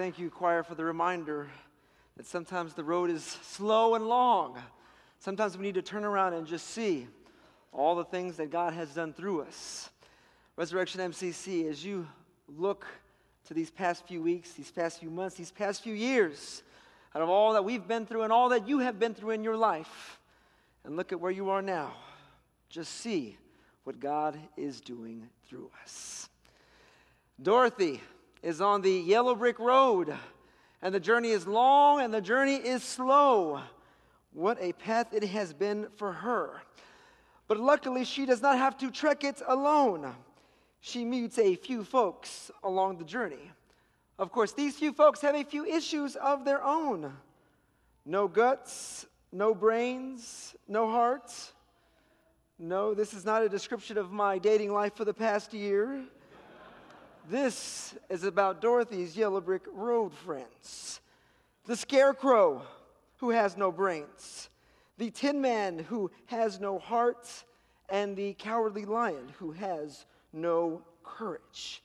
Thank you, choir, for the reminder that sometimes the road is slow and long. Sometimes we need to turn around and just see all the things that God has done through us. Resurrection MCC, as you look to these past few weeks, these past few months, these past few years, out of all that we've been through and all that you have been through in your life, and look at where you are now, just see what God is doing through us. Dorothy is on the yellow brick road, and the journey is long and the journey is slow. What a path it has been for her. But luckily, she does not have to trek it alone. She meets a few folks along the journey. Of course, these few folks have a few issues of their own no guts, no brains, no heart. No, this is not a description of my dating life for the past year. This is about Dorothy's yellow brick road friends. The scarecrow who has no brains, the tin man who has no heart, and the cowardly lion who has no courage.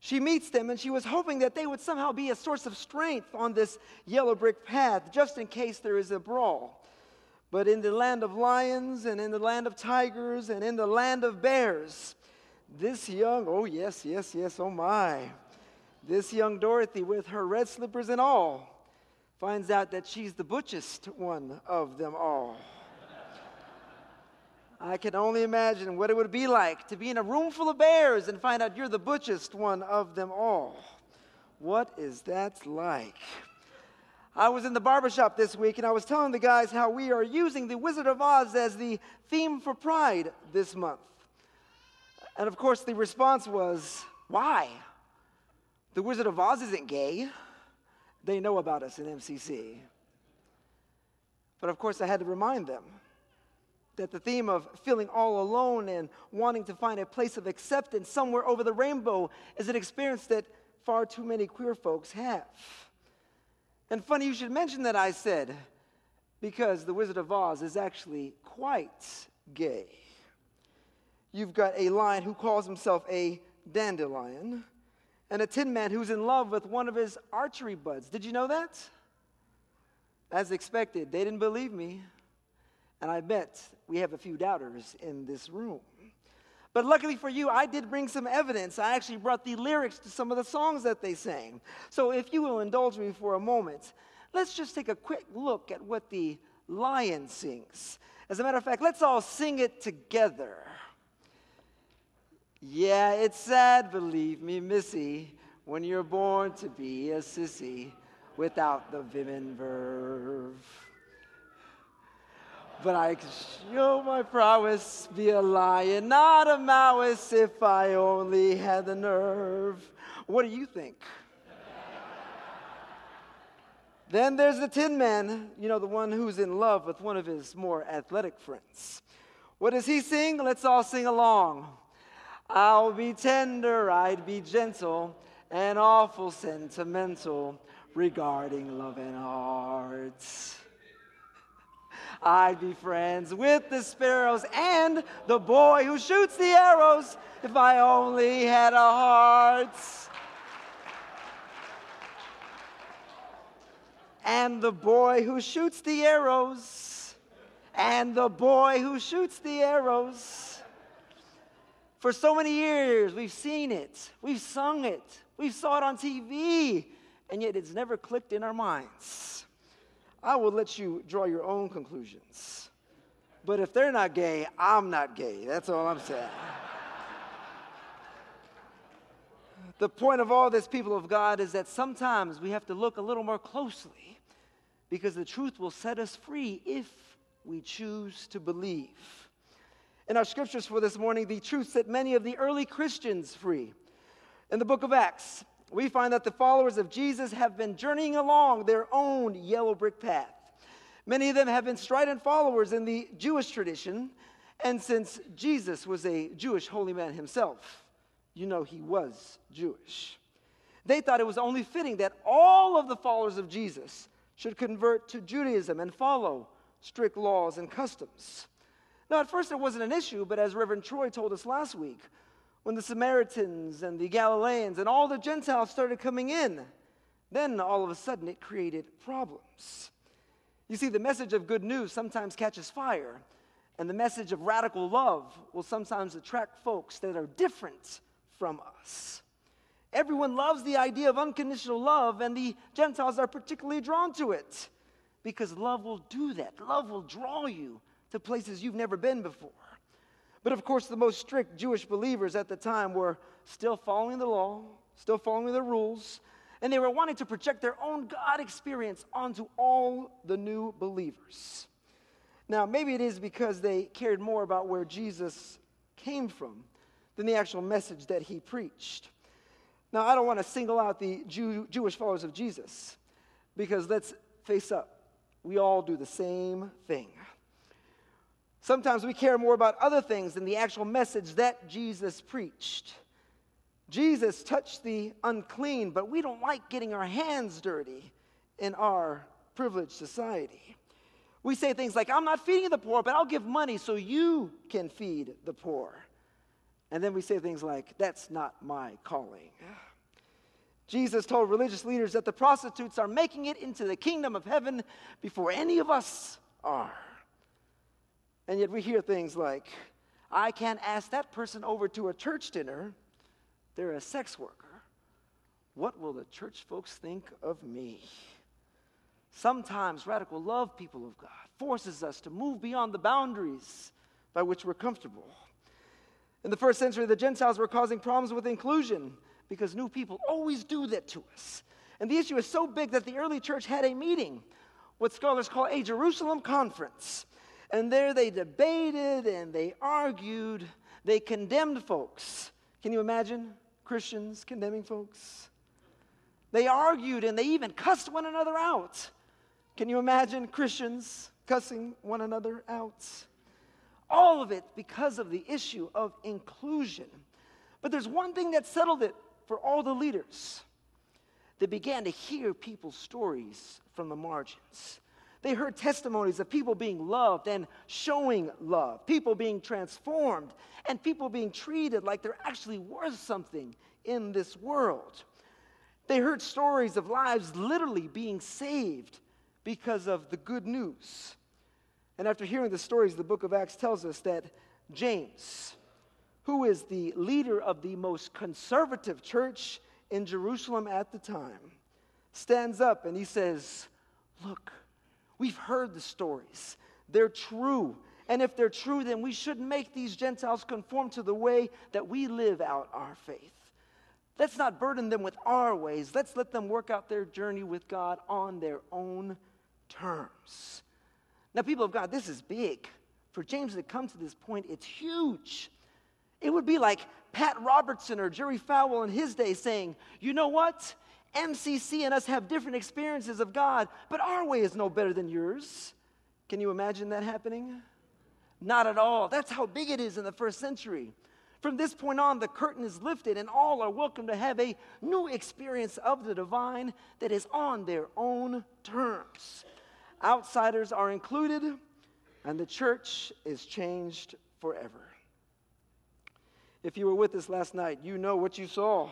She meets them and she was hoping that they would somehow be a source of strength on this yellow brick path just in case there is a brawl. But in the land of lions and in the land of tigers and in the land of bears, this young, oh yes, yes, yes, oh my, this young Dorothy with her red slippers and all finds out that she's the butchest one of them all. I can only imagine what it would be like to be in a room full of bears and find out you're the butchest one of them all. What is that like? I was in the barbershop this week and I was telling the guys how we are using the Wizard of Oz as the theme for Pride this month. And of course, the response was, Why? The Wizard of Oz isn't gay. They know about us in MCC. But of course, I had to remind them that the theme of feeling all alone and wanting to find a place of acceptance somewhere over the rainbow is an experience that far too many queer folks have. And funny you should mention that I said, because the Wizard of Oz is actually quite gay. You've got a lion who calls himself a dandelion, and a tin man who's in love with one of his archery buds. Did you know that? As expected, they didn't believe me. And I bet we have a few doubters in this room. But luckily for you, I did bring some evidence. I actually brought the lyrics to some of the songs that they sang. So if you will indulge me for a moment, let's just take a quick look at what the lion sings. As a matter of fact, let's all sing it together. Yeah, it's sad, believe me, Missy, when you're born to be a sissy without the vim and verve but I can show my prowess, be a lion, not a mouse, if I only had the nerve. What do you think? then there's the Tin Man, you know, the one who's in love with one of his more athletic friends. What does he sing? Let's all sing along. I'll be tender, I'd be gentle, and awful sentimental regarding love and hearts. I'd be friends with the sparrows and the boy who shoots the arrows if I only had a heart. And the boy who shoots the arrows, and the boy who shoots the arrows. For so many years, we've seen it, we've sung it, we've saw it on TV, and yet it's never clicked in our minds. I will let you draw your own conclusions. But if they're not gay, I'm not gay. That's all I'm saying. the point of all this, people of God, is that sometimes we have to look a little more closely because the truth will set us free if we choose to believe. In our scriptures for this morning, the truth set many of the early Christians free. In the book of Acts, we find that the followers of Jesus have been journeying along their own yellow brick path. Many of them have been strident followers in the Jewish tradition, and since Jesus was a Jewish holy man himself, you know he was Jewish. They thought it was only fitting that all of the followers of Jesus should convert to Judaism and follow strict laws and customs. Now, at first, it wasn't an issue, but as Reverend Troy told us last week, when the Samaritans and the Galileans and all the Gentiles started coming in, then all of a sudden it created problems. You see, the message of good news sometimes catches fire, and the message of radical love will sometimes attract folks that are different from us. Everyone loves the idea of unconditional love, and the Gentiles are particularly drawn to it because love will do that. Love will draw you to places you've never been before. But of course, the most strict Jewish believers at the time were still following the law, still following the rules, and they were wanting to project their own God experience onto all the new believers. Now, maybe it is because they cared more about where Jesus came from than the actual message that he preached. Now, I don't want to single out the Jew, Jewish followers of Jesus because let's face up, we all do the same thing. Sometimes we care more about other things than the actual message that Jesus preached. Jesus touched the unclean, but we don't like getting our hands dirty in our privileged society. We say things like, I'm not feeding the poor, but I'll give money so you can feed the poor. And then we say things like, That's not my calling. Jesus told religious leaders that the prostitutes are making it into the kingdom of heaven before any of us are. And yet we hear things like, I can't ask that person over to a church dinner. They're a sex worker. What will the church folks think of me? Sometimes radical love, people of God, forces us to move beyond the boundaries by which we're comfortable. In the first century, the Gentiles were causing problems with inclusion because new people always do that to us. And the issue is so big that the early church had a meeting, what scholars call a Jerusalem conference. And there they debated and they argued, they condemned folks. Can you imagine Christians condemning folks? They argued and they even cussed one another out. Can you imagine Christians cussing one another out? All of it because of the issue of inclusion. But there's one thing that settled it for all the leaders. They began to hear people's stories from the margins. They heard testimonies of people being loved and showing love, people being transformed, and people being treated like they're actually worth something in this world. They heard stories of lives literally being saved because of the good news. And after hearing the stories, the book of Acts tells us that James, who is the leader of the most conservative church in Jerusalem at the time, stands up and he says, Look, We've heard the stories, they're true. And if they're true, then we should make these Gentiles conform to the way that we live out our faith. Let's not burden them with our ways. Let's let them work out their journey with God on their own terms. Now, people of God, this is big. For James to come to this point, it's huge. It would be like Pat Robertson or Jerry Falwell in his day saying, you know what? MCC and us have different experiences of God, but our way is no better than yours. Can you imagine that happening? Not at all. That's how big it is in the first century. From this point on, the curtain is lifted, and all are welcome to have a new experience of the divine that is on their own terms. Outsiders are included, and the church is changed forever. If you were with us last night, you know what you saw.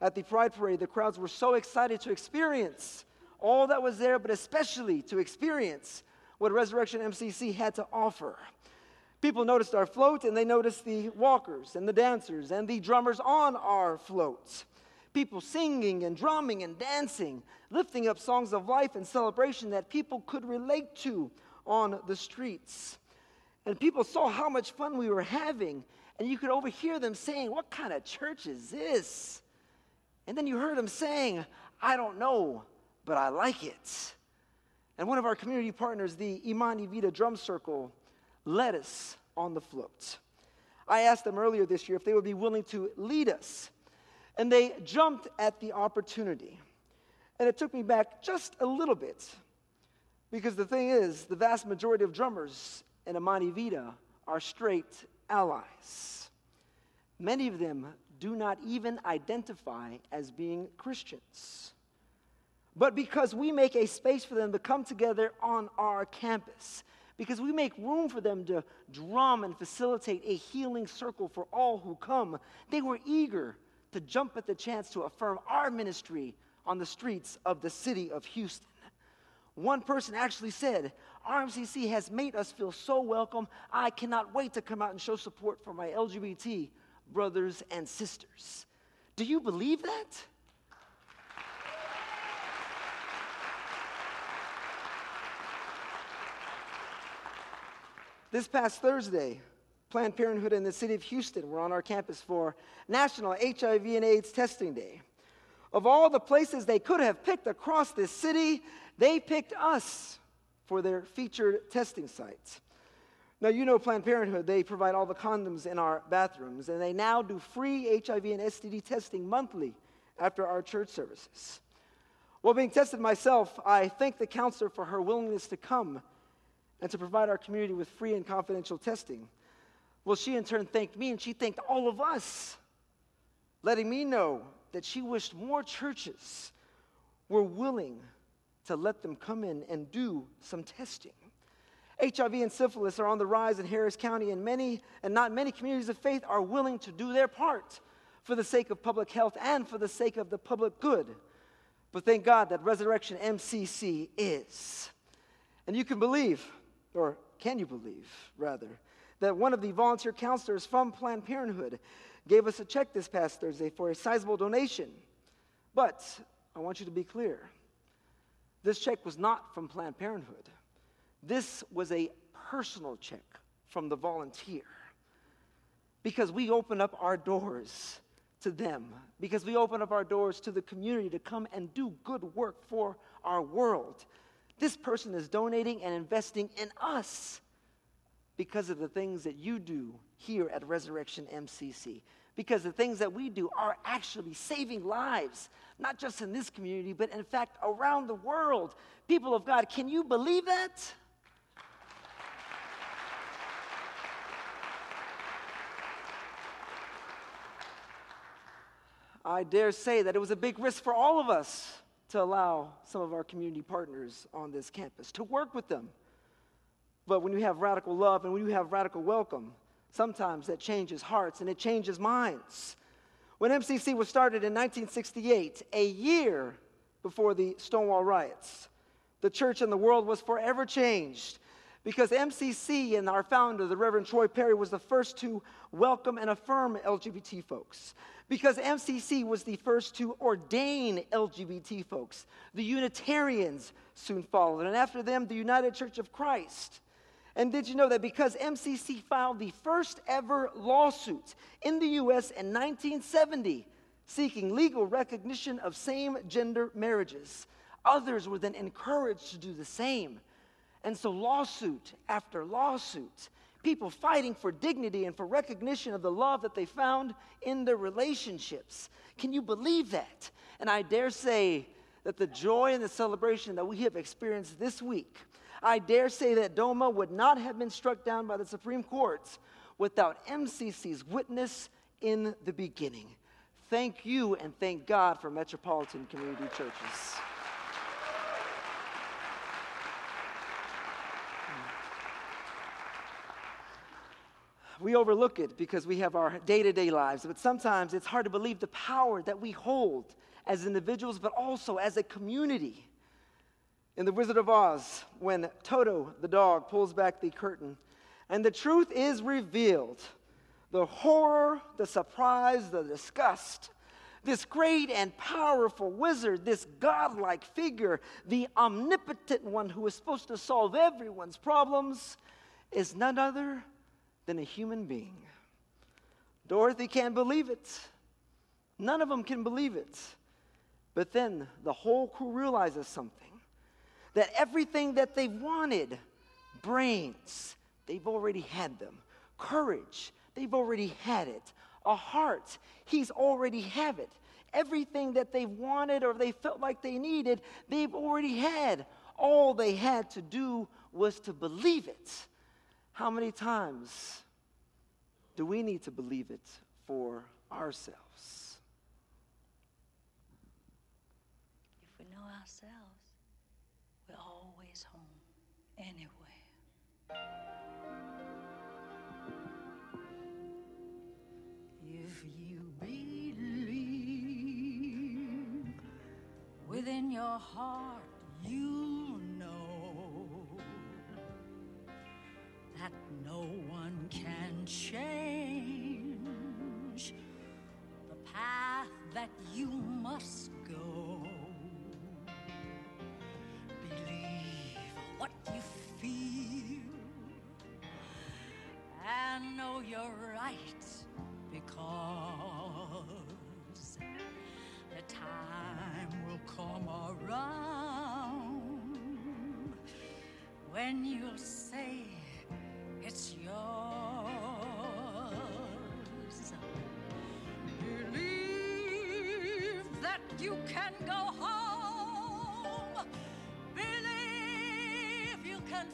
At the Pride Parade, the crowds were so excited to experience all that was there, but especially to experience what Resurrection MCC had to offer. People noticed our float and they noticed the walkers and the dancers and the drummers on our floats. People singing and drumming and dancing, lifting up songs of life and celebration that people could relate to on the streets. And people saw how much fun we were having, and you could overhear them saying, What kind of church is this? And then you heard him saying, I don't know, but I like it. And one of our community partners, the Imani Vita Drum Circle, led us on the float. I asked them earlier this year if they would be willing to lead us. And they jumped at the opportunity. And it took me back just a little bit. Because the thing is, the vast majority of drummers in Imani Vita are straight allies. Many of them do not even identify as being Christians. But because we make a space for them to come together on our campus, because we make room for them to drum and facilitate a healing circle for all who come, they were eager to jump at the chance to affirm our ministry on the streets of the city of Houston. One person actually said, RMCC has made us feel so welcome. I cannot wait to come out and show support for my LGBT brothers and sisters. Do you believe that? This past Thursday, Planned Parenthood in the city of Houston were on our campus for National HIV and AIDS Testing Day. Of all the places they could have picked across this city, they picked us for their featured testing sites. Now, you know Planned Parenthood, they provide all the condoms in our bathrooms, and they now do free HIV and STD testing monthly after our church services. While being tested myself, I thank the counselor for her willingness to come and to provide our community with free and confidential testing. Well, she in turn thanked me, and she thanked all of us, letting me know that she wished more churches were willing to let them come in and do some testing. HIV and syphilis are on the rise in Harris County, and many, and not many communities of faith are willing to do their part for the sake of public health and for the sake of the public good. But thank God that Resurrection MCC is. And you can believe, or can you believe, rather, that one of the volunteer counselors from Planned Parenthood gave us a check this past Thursday for a sizable donation. But I want you to be clear this check was not from Planned Parenthood. This was a personal check from the volunteer. Because we open up our doors to them, because we open up our doors to the community to come and do good work for our world. This person is donating and investing in us because of the things that you do here at Resurrection MCC because the things that we do are actually saving lives, not just in this community, but in fact around the world. People of God, can you believe that? I dare say that it was a big risk for all of us to allow some of our community partners on this campus to work with them. But when you have radical love and when you have radical welcome, Sometimes that changes hearts and it changes minds. When MCC was started in 1968, a year before the Stonewall riots, the church and the world was forever changed because MCC and our founder, the Reverend Troy Perry, was the first to welcome and affirm LGBT folks. Because MCC was the first to ordain LGBT folks. The Unitarians soon followed, and after them, the United Church of Christ. And did you know that because MCC filed the first ever lawsuit in the US in 1970 seeking legal recognition of same gender marriages, others were then encouraged to do the same. And so, lawsuit after lawsuit, people fighting for dignity and for recognition of the love that they found in their relationships. Can you believe that? And I dare say that the joy and the celebration that we have experienced this week I dare say that DOMA would not have been struck down by the Supreme Court without MCC's witness in the beginning. Thank you and thank God for Metropolitan Community Churches. We overlook it because we have our day to day lives, but sometimes it's hard to believe the power that we hold as individuals, but also as a community. In The Wizard of Oz, when Toto the dog pulls back the curtain and the truth is revealed, the horror, the surprise, the disgust, this great and powerful wizard, this godlike figure, the omnipotent one who is supposed to solve everyone's problems, is none other than a human being. Dorothy can't believe it. None of them can believe it. But then the whole crew realizes something that everything that they've wanted brains, they've already had them. Courage, they've already had it. A heart, he's already have it. Everything that they've wanted or they felt like they needed, they've already had. All they had to do was to believe it. How many times do we need to believe it for ourselves? If we know ourselves, we're always home anyway. If you believe within your heart, you that no one can change the path that you must go. Believe what you feel and know you're right because the time will come around when you'll say you can go home. Believe you can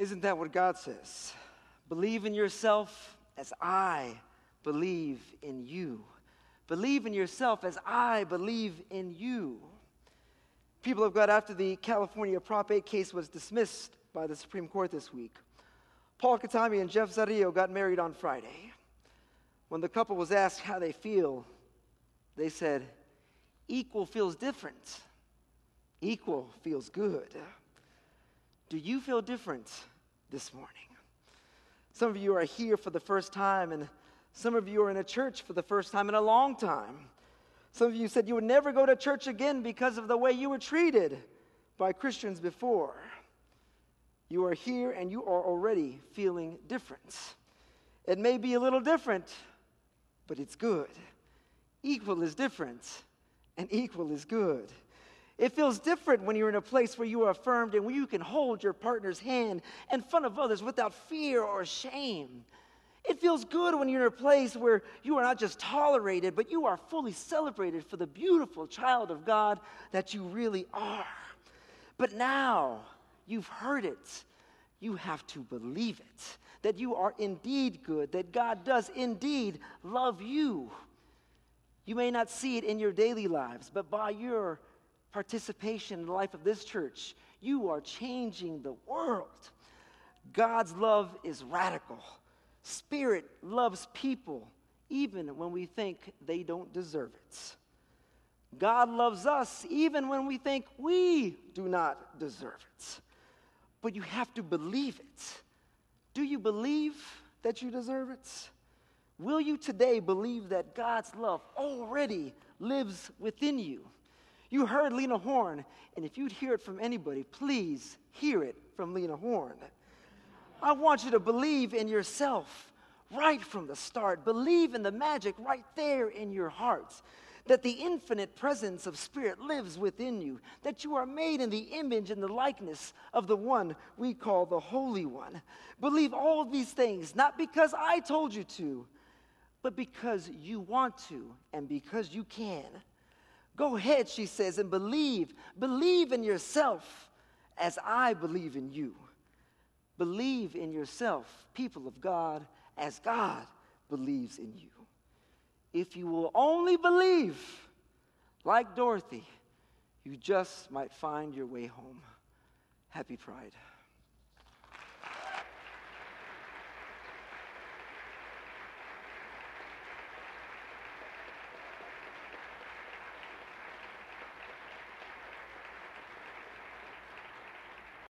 Isn't that what God says? Believe in yourself as I believe in you. Believe in yourself as I believe in you. People of God, after the California Prop 8 case was dismissed by the Supreme Court this week, Paul Katami and Jeff Zarrillo got married on Friday. When the couple was asked how they feel, they said, Equal feels different. Equal feels good. Do you feel different this morning? Some of you are here for the first time, and some of you are in a church for the first time in a long time. Some of you said you would never go to church again because of the way you were treated by Christians before. You are here and you are already feeling different. It may be a little different, but it's good. Equal is different, and equal is good. It feels different when you're in a place where you are affirmed and where you can hold your partner's hand in front of others without fear or shame. It feels good when you're in a place where you are not just tolerated, but you are fully celebrated for the beautiful child of God that you really are. But now you've heard it, you have to believe it that you are indeed good, that God does indeed love you. You may not see it in your daily lives, but by your participation in the life of this church, you are changing the world. God's love is radical. Spirit loves people even when we think they don't deserve it. God loves us even when we think we do not deserve it. But you have to believe it. Do you believe that you deserve it? Will you today believe that God's love already lives within you? You heard Lena Horne, and if you'd hear it from anybody, please hear it from Lena Horne. I want you to believe in yourself right from the start. Believe in the magic right there in your hearts. That the infinite presence of Spirit lives within you. That you are made in the image and the likeness of the one we call the Holy One. Believe all of these things, not because I told you to, but because you want to and because you can. Go ahead, she says, and believe. Believe in yourself as I believe in you. Believe in yourself, people of God, as God believes in you. If you will only believe, like Dorothy, you just might find your way home. Happy Pride.